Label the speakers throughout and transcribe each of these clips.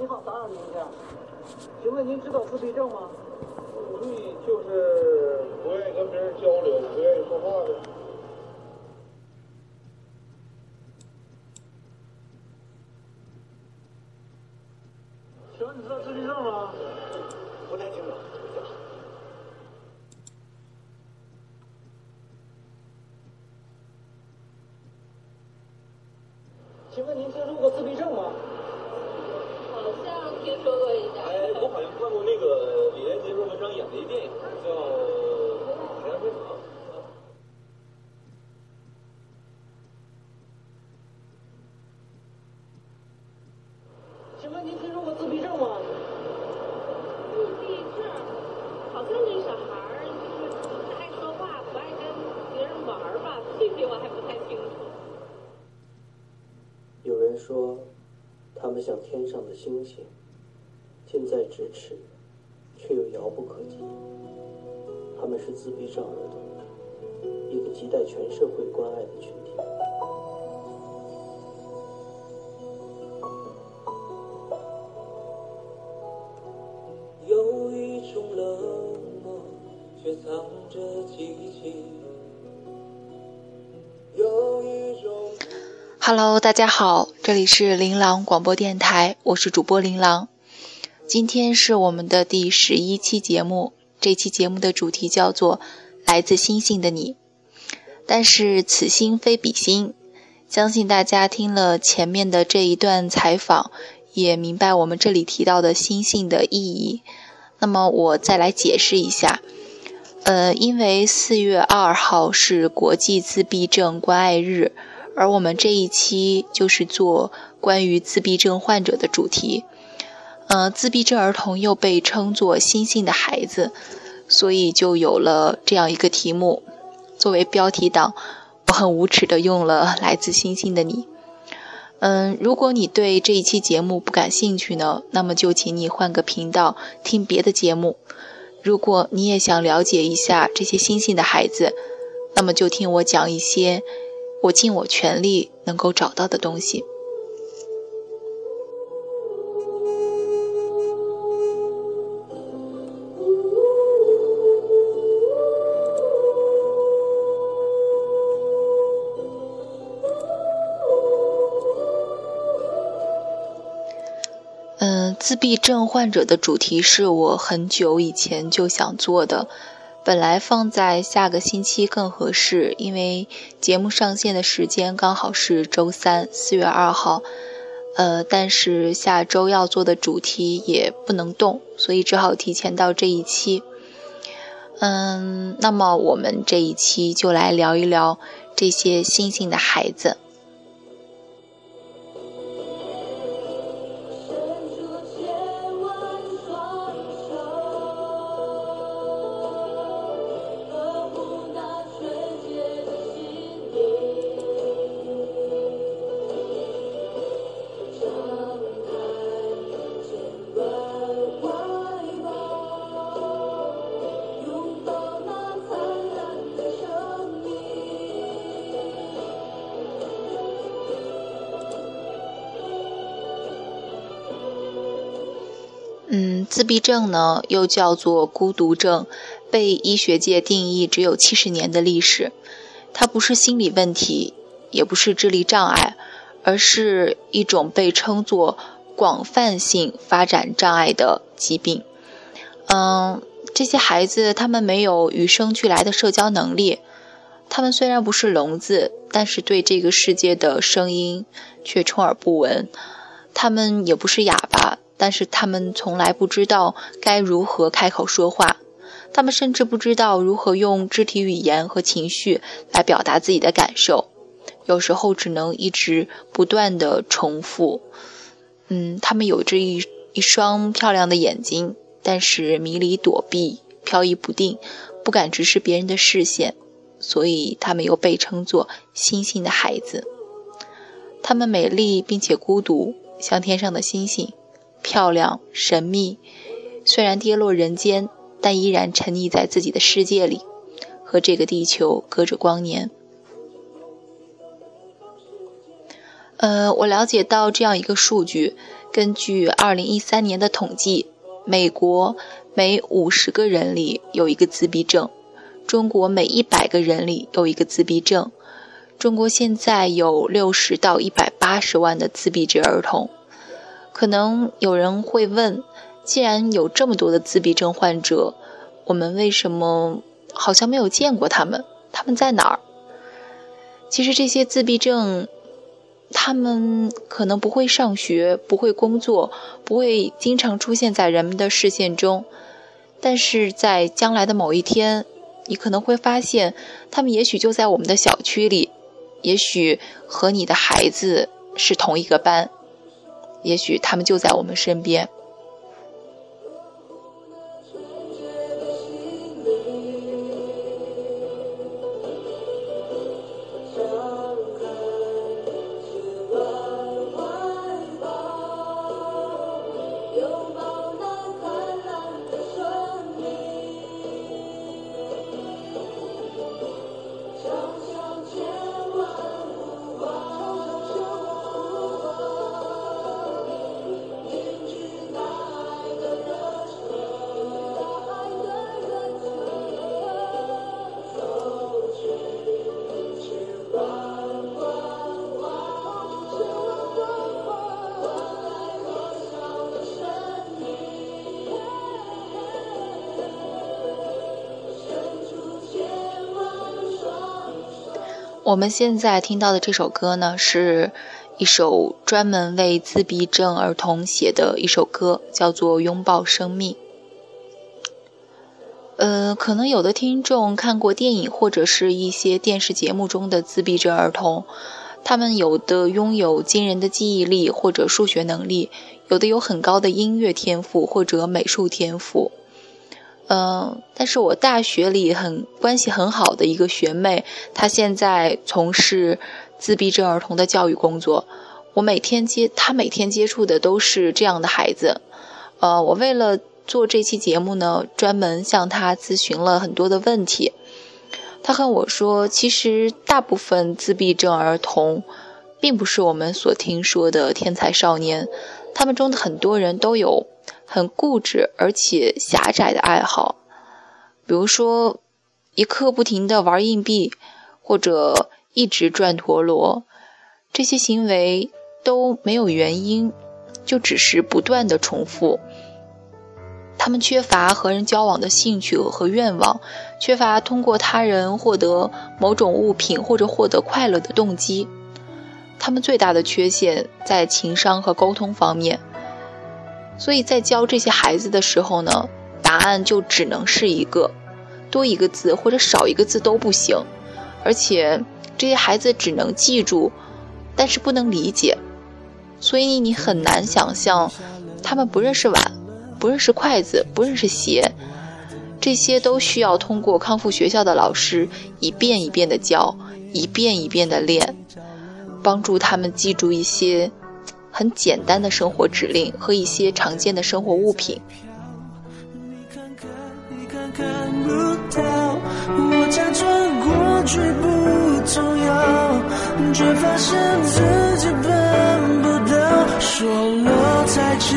Speaker 1: 你好，打扰您一下，请问您知道自闭症吗？
Speaker 2: 自闭就是不愿意跟别人交流，不愿意说话的。
Speaker 1: 请问你知道自闭症吗？
Speaker 3: 不太清楚。
Speaker 1: 请问您听说过自闭症吗？
Speaker 4: 好像听说过一点。
Speaker 3: 哎，我好像看过那个李连杰、骆文章演的一电影，叫《海洋天堂》。
Speaker 1: 请问您听说过自闭症吗？
Speaker 4: 自闭症，好像这小孩儿就是不太爱说话，不爱跟别人玩儿吧，具体我还不太清楚。
Speaker 5: 有人说，他们像天上的星星，近在咫尺，却又遥不可及。他们是自闭症儿童，一个亟待全社会关爱的群体。有一种冷漠，却藏着激情。有一种。
Speaker 6: Hello，大家好，这里是琳琅广播电台，我是主播琳琅。今天是我们的第十一期节目，这期节目的主题叫做《来自星星的你》。但是此心非彼心，相信大家听了前面的这一段采访，也明白我们这里提到的星星的意义。那么我再来解释一下，呃，因为四月二号是国际自闭症关爱日。而我们这一期就是做关于自闭症患者的主题，呃，自闭症儿童又被称作“星星的孩子”，所以就有了这样一个题目作为标题党。我很无耻的用了“来自星星的你”。嗯，如果你对这一期节目不感兴趣呢，那么就请你换个频道听别的节目。如果你也想了解一下这些星星的孩子，那么就听我讲一些。我尽我全力能够找到的东西。嗯，自闭症患者的主题是我很久以前就想做的。本来放在下个星期更合适，因为节目上线的时间刚好是周三，四月二号。呃，但是下周要做的主题也不能动，所以只好提前到这一期。嗯，那么我们这一期就来聊一聊这些星星的孩子。闭症呢，又叫做孤独症，被医学界定义只有七十年的历史。它不是心理问题，也不是智力障碍，而是一种被称作广泛性发展障碍的疾病。嗯，这些孩子他们没有与生俱来的社交能力，他们虽然不是聋子，但是对这个世界的声音却充耳不闻。他们也不是哑巴。但是他们从来不知道该如何开口说话，他们甚至不知道如何用肢体语言和情绪来表达自己的感受，有时候只能一直不断的重复。嗯，他们有着一一双漂亮的眼睛，但是迷离躲避、飘逸不定，不敢直视别人的视线，所以他们又被称作“星星的孩子”。他们美丽并且孤独，像天上的星星。漂亮、神秘，虽然跌落人间，但依然沉溺在自己的世界里，和这个地球隔着光年。呃，我了解到这样一个数据：根据2013年的统计，美国每50个人里有一个自闭症，中国每100个人里有一个自闭症。中国现在有60到180万的自闭症儿童。可能有人会问，既然有这么多的自闭症患者，我们为什么好像没有见过他们？他们在哪儿？其实这些自闭症。他们可能不会上学，不会工作，不会经常出现在人们的视线中，但是在将来的某一天，你可能会发现，他们也许就在我们的小区里，也许和你的孩子是同一个班，也许他们就在我们身边。我们现在听到的这首歌呢，是一首专门为自闭症儿童写的一首歌，叫做《拥抱生命》。呃，可能有的听众看过电影或者是一些电视节目中的自闭症儿童，他们有的拥有惊人的记忆力或者数学能力，有的有很高的音乐天赋或者美术天赋。嗯，但是我大学里很关系很好的一个学妹，她现在从事自闭症儿童的教育工作。我每天接她每天接触的都是这样的孩子。呃，我为了做这期节目呢，专门向她咨询了很多的问题。她和我说，其实大部分自闭症儿童，并不是我们所听说的天才少年，他们中的很多人都有。很固执而且狭窄的爱好，比如说一刻不停的玩硬币，或者一直转陀螺，这些行为都没有原因，就只是不断的重复。他们缺乏和人交往的兴趣和愿望，缺乏通过他人获得某种物品或者获得快乐的动机。他们最大的缺陷在情商和沟通方面。所以在教这些孩子的时候呢，答案就只能是一个，多一个字或者少一个字都不行，而且这些孩子只能记住，但是不能理解，所以你很难想象，他们不认识碗，不认识筷子，不认识鞋，这些都需要通过康复学校的老师一遍一遍的教，一遍一遍的练，帮助他们记住一些。很简单的生活指令和一些常见的生活物品。我假装过去不重要，却发现自己办不到。说了再见，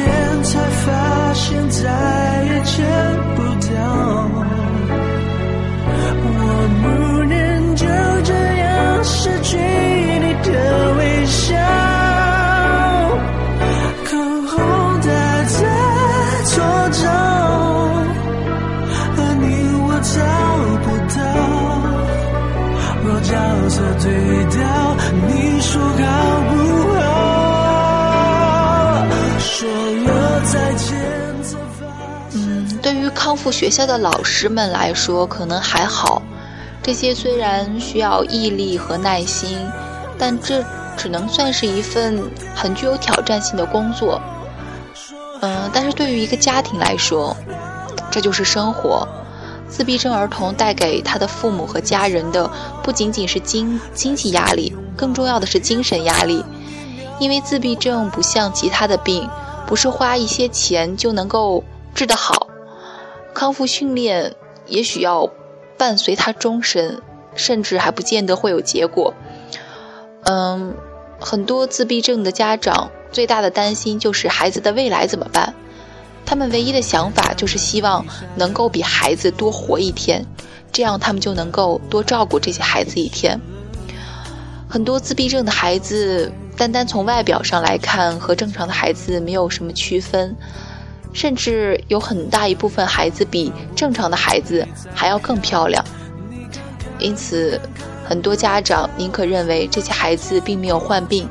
Speaker 6: 康复学校的老师们来说，可能还好。这些虽然需要毅力和耐心，但这只能算是一份很具有挑战性的工作。嗯，但是对于一个家庭来说，这就是生活。自闭症儿童带给他的父母和家人的不仅仅是经经济压力，更重要的是精神压力。因为自闭症不像其他的病，不是花一些钱就能够治得好，康复训练也许要伴随他终身，甚至还不见得会有结果。嗯，很多自闭症的家长最大的担心就是孩子的未来怎么办？他们唯一的想法就是希望能够比孩子多活一天，这样他们就能够多照顾这些孩子一天。很多自闭症的孩子，单单从外表上来看，和正常的孩子没有什么区分，甚至有很大一部分孩子比正常的孩子还要更漂亮。因此，很多家长宁可认为这些孩子并没有患病，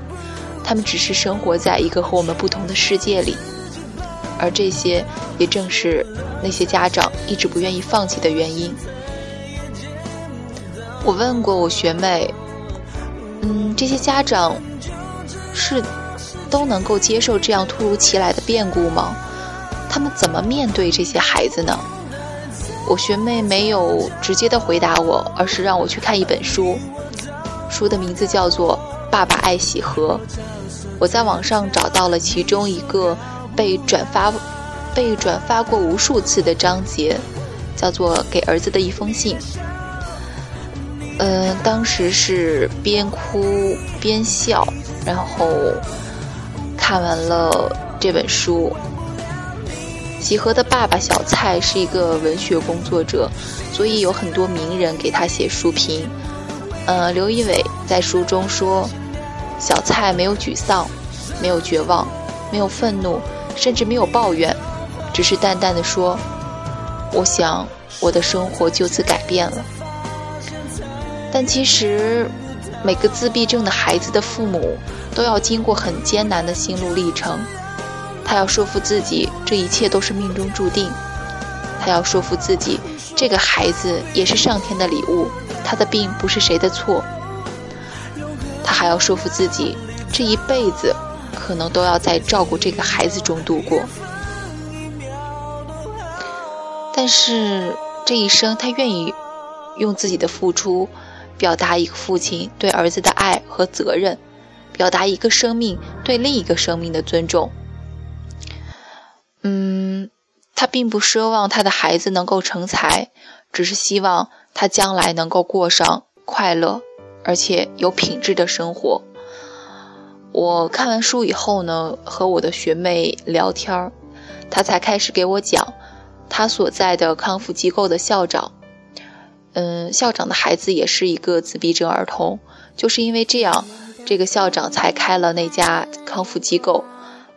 Speaker 6: 他们只是生活在一个和我们不同的世界里。而这些也正是那些家长一直不愿意放弃的原因。我问过我学妹，嗯，这些家长是都能够接受这样突如其来的变故吗？他们怎么面对这些孩子呢？我学妹没有直接的回答我，而是让我去看一本书，书的名字叫做《爸爸爱喜禾》。我在网上找到了其中一个。被转发、被转发过无数次的章节，叫做《给儿子的一封信》。嗯，当时是边哭边笑，然后看完了这本书。喜禾的爸爸小蔡是一个文学工作者，所以有很多名人给他写书评。呃，刘仪伟在书中说，小蔡没有沮丧，没有绝望，没有愤怒。甚至没有抱怨，只是淡淡的说：“我想我的生活就此改变了。”但其实，每个自闭症的孩子的父母都要经过很艰难的心路历程。他要说服自己，这一切都是命中注定；他要说服自己，这个孩子也是上天的礼物，他的病不是谁的错。他还要说服自己，这一辈子。可能都要在照顾这个孩子中度过，但是这一生他愿意用自己的付出，表达一个父亲对儿子的爱和责任，表达一个生命对另一个生命的尊重。嗯，他并不奢望他的孩子能够成才，只是希望他将来能够过上快乐而且有品质的生活。我看完书以后呢，和我的学妹聊天儿，她才开始给我讲，她所在的康复机构的校长，嗯，校长的孩子也是一个自闭症儿童，就是因为这样，这个校长才开了那家康复机构，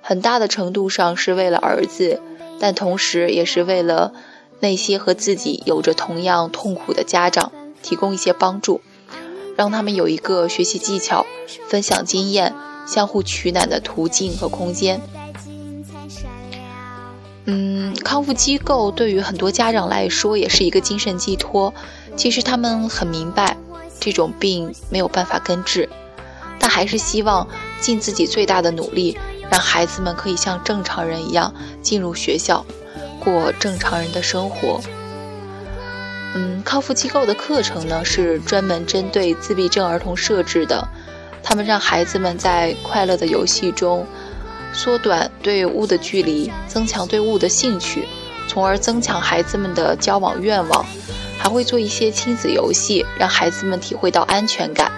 Speaker 6: 很大的程度上是为了儿子，但同时也是为了那些和自己有着同样痛苦的家长提供一些帮助，让他们有一个学习技巧、分享经验。相互取暖的途径和空间。嗯，康复机构对于很多家长来说也是一个精神寄托。其实他们很明白，这种病没有办法根治，但还是希望尽自己最大的努力，让孩子们可以像正常人一样进入学校，过正常人的生活。嗯，康复机构的课程呢是专门针对自闭症儿童设置的。他们让孩子们在快乐的游戏中缩短对物的距离，增强对物的兴趣，从而增强孩子们的交往愿望。还会做一些亲子游戏，让孩子们体会到安全感，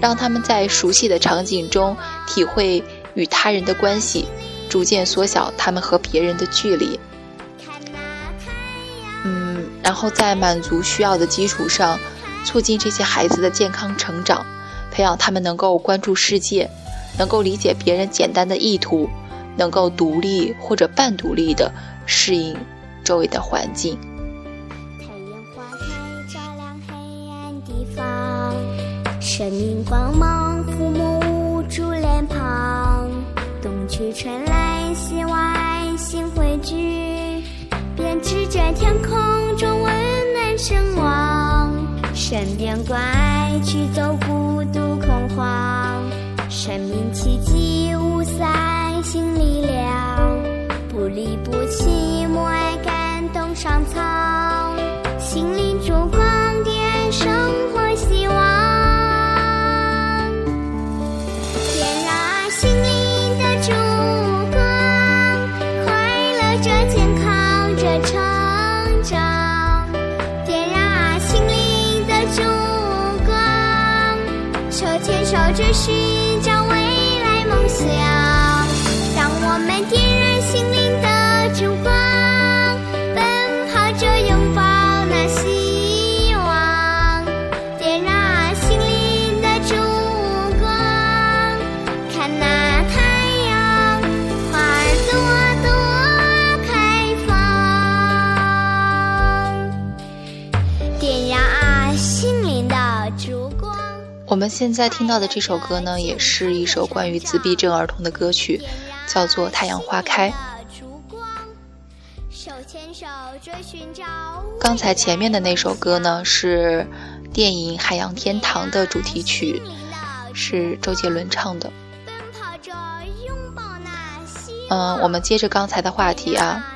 Speaker 6: 让他们在熟悉的场景中体会与他人的关系，逐渐缩小他们和别人的距离。嗯，然后在满足需要的基础上，促进这些孩子的健康成长。培养他们能够关注世界，能够理解别人简单的意图，能够独立或者半独立的适应周围的环境。太阳花开，照亮黑暗地方，生命光芒去春来，希望爱心汇聚，编织着天空中温暖声望。身边关爱，驱走孤独恐慌。生命奇迹无塞，新力量，不离不弃，默爱感动上苍，我们现在听到的这首歌呢，也是一首关于自闭症儿童的歌曲，叫做《太阳花开》。刚才前面的那首歌呢，是电影《海洋天堂》的主题曲，是周杰伦唱的。嗯，我们接着刚才的话题啊，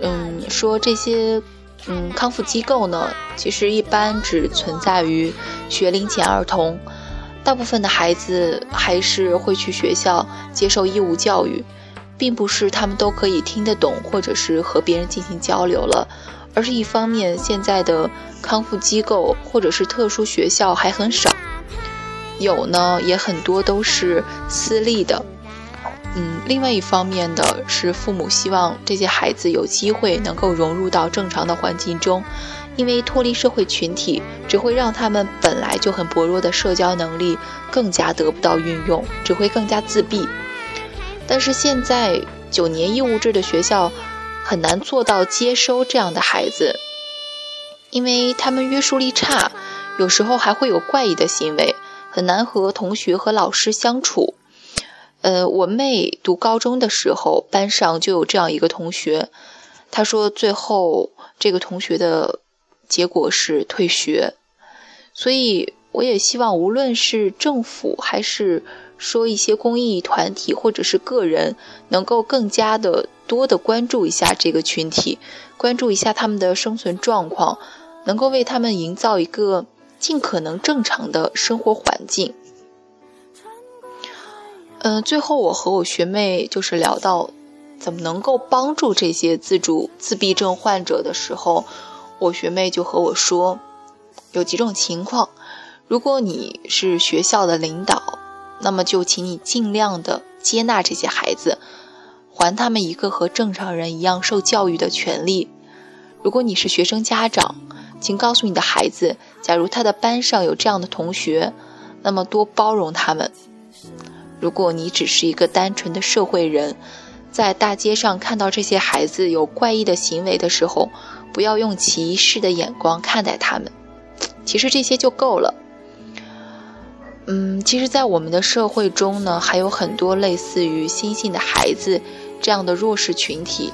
Speaker 6: 嗯，说这些嗯康复机构呢，其实一般只存在于学龄前儿童，大部分的孩子还是会去学校接受义务教育。并不是他们都可以听得懂，或者是和别人进行交流了，而是一方面现在的康复机构或者是特殊学校还很少，有呢也很多都是私立的。嗯，另外一方面的是父母希望这些孩子有机会能够融入到正常的环境中，因为脱离社会群体只会让他们本来就很薄弱的社交能力更加得不到运用，只会更加自闭。但是现在九年义务制的学校很难做到接收这样的孩子，因为他们约束力差，有时候还会有怪异的行为，很难和同学和老师相处。呃，我妹读高中的时候，班上就有这样一个同学，她说最后这个同学的结果是退学，所以我也希望无论是政府还是。说一些公益团体或者是个人，能够更加的多的关注一下这个群体，关注一下他们的生存状况，能够为他们营造一个尽可能正常的生活环境。嗯，最后我和我学妹就是聊到怎么能够帮助这些自主自闭症患者的时候，我学妹就和我说，有几种情况，如果你是学校的领导。那么就请你尽量的接纳这些孩子，还他们一个和正常人一样受教育的权利。如果你是学生家长，请告诉你的孩子，假如他的班上有这样的同学，那么多包容他们。如果你只是一个单纯的社会人，在大街上看到这些孩子有怪异的行为的时候，不要用歧视的眼光看待他们。其实这些就够了。嗯，其实，在我们的社会中呢，还有很多类似于星星的孩子这样的弱势群体，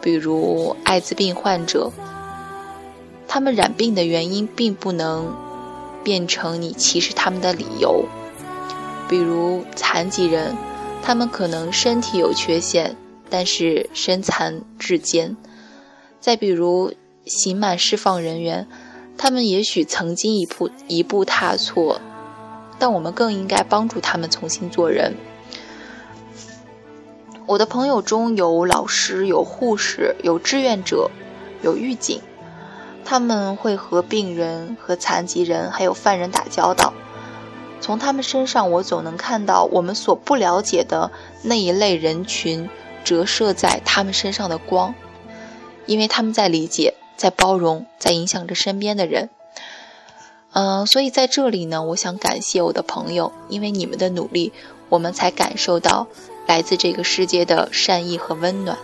Speaker 6: 比如艾滋病患者，他们染病的原因并不能变成你歧视他们的理由；比如残疾人，他们可能身体有缺陷，但是身残志坚；再比如刑满释放人员，他们也许曾经一步一步踏错。但我们更应该帮助他们重新做人。我的朋友中有老师、有护士、有志愿者、有狱警，他们会和病人、和残疾人还有犯人打交道。从他们身上，我总能看到我们所不了解的那一类人群折射在他们身上的光，因为他们在理解、在包容、在影响着身边的人。嗯，所以在这里呢，我想感谢我的朋友，因为你们的努力，我们才感受到来自这个世界的善意和温暖。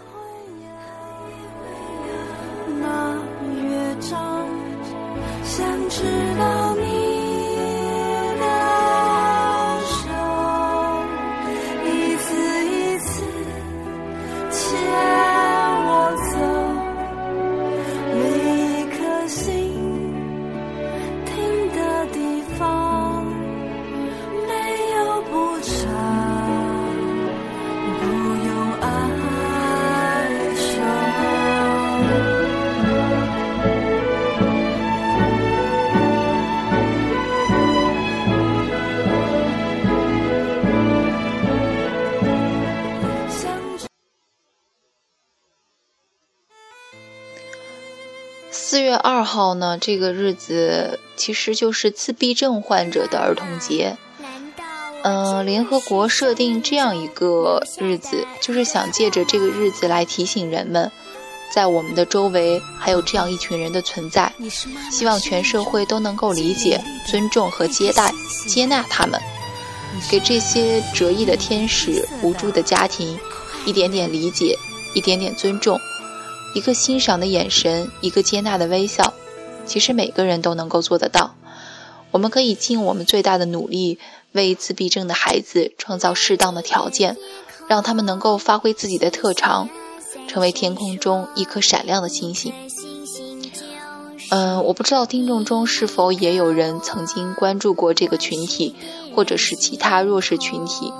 Speaker 6: 二号呢，这个日子其实就是自闭症患者的儿童节。嗯，联合国设定这样一个日子，就是想借着这个日子来提醒人们，在我们的周围还有这样一群人的存在，希望全社会都能够理解、尊重和接待、接纳他们，给这些折翼的天使、无助的家庭一点点理解，一点点尊重。一个欣赏的眼神，一个接纳的微笑，其实每个人都能够做得到。我们可以尽我们最大的努力，为自闭症的孩子创造适当的条件，让他们能够发挥自己的特长，成为天空中一颗闪亮的星星。嗯，我不知道听众中是否也有人曾经关注过这个群体，或者是其他弱势群体。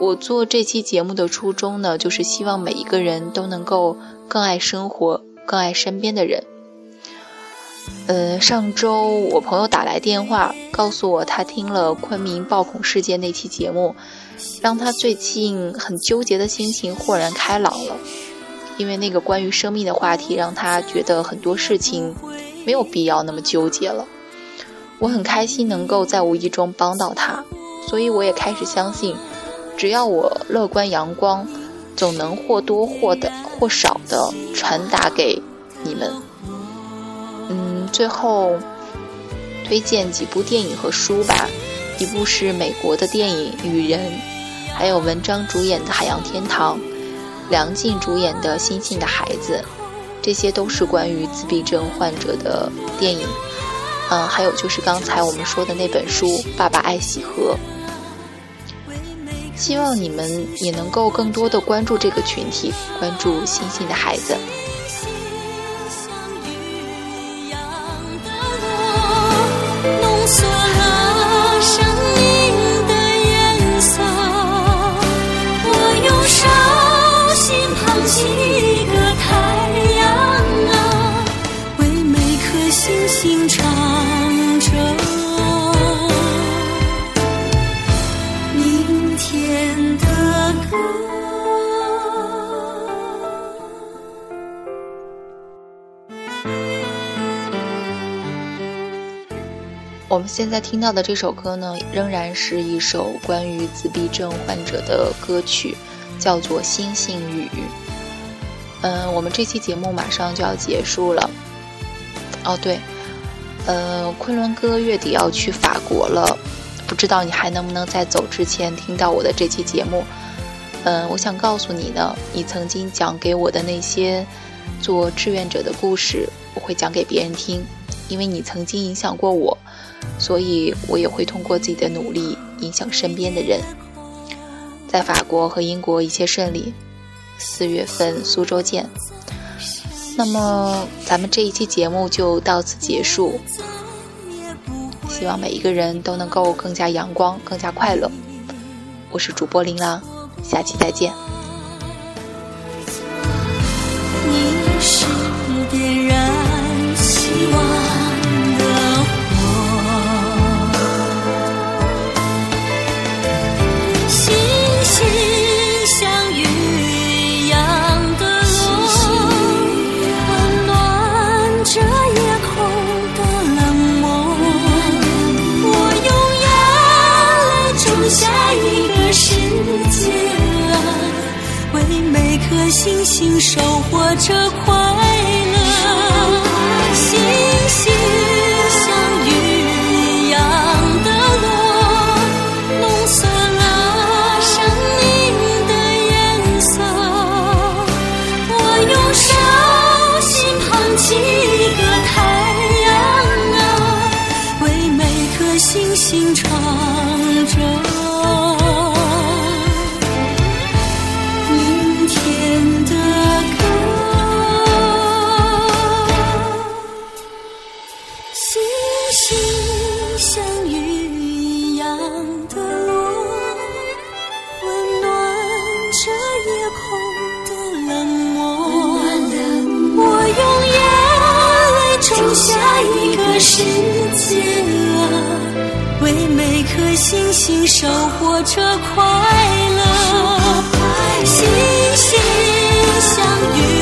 Speaker 6: 我做这期节目的初衷呢，就是希望每一个人都能够更爱生活，更爱身边的人。呃，上周我朋友打来电话，告诉我他听了昆明暴恐事件那期节目，让他最近很纠结的心情豁然开朗了。因为那个关于生命的话题，让他觉得很多事情。没有必要那么纠结了。我很开心能够在无意中帮到他，所以我也开始相信，只要我乐观阳光，总能或多或的或少的传达给你们。嗯，最后推荐几部电影和书吧，一部是美国的电影《雨人》，还有文章主演的《海洋天堂》，梁静主演的《星星的孩子》。这些都是关于自闭症患者的电影，嗯，还有就是刚才我们说的那本书《爸爸爱喜河》。希望你们也能够更多的关注这个群体，关注星星的孩子。我们现在听到的这首歌呢，仍然是一首关于自闭症患者的歌曲，叫做《星星雨》。嗯，我们这期节目马上就要结束了。哦，对，呃，昆仑哥月底要去法国了，不知道你还能不能在走之前听到我的这期节目？嗯，我想告诉你呢，你曾经讲给我的那些做志愿者的故事，我会讲给别人听，因为你曾经影响过我。所以，我也会通过自己的努力影响身边的人。在法国和英国一切顺利，四月份苏州见。那么，咱们这一期节目就到此结束。希望每一个人都能够更加阳光，更加快乐。我是主播琳琅，下期再见。星星守护着快星星收获着快乐。星星相遇。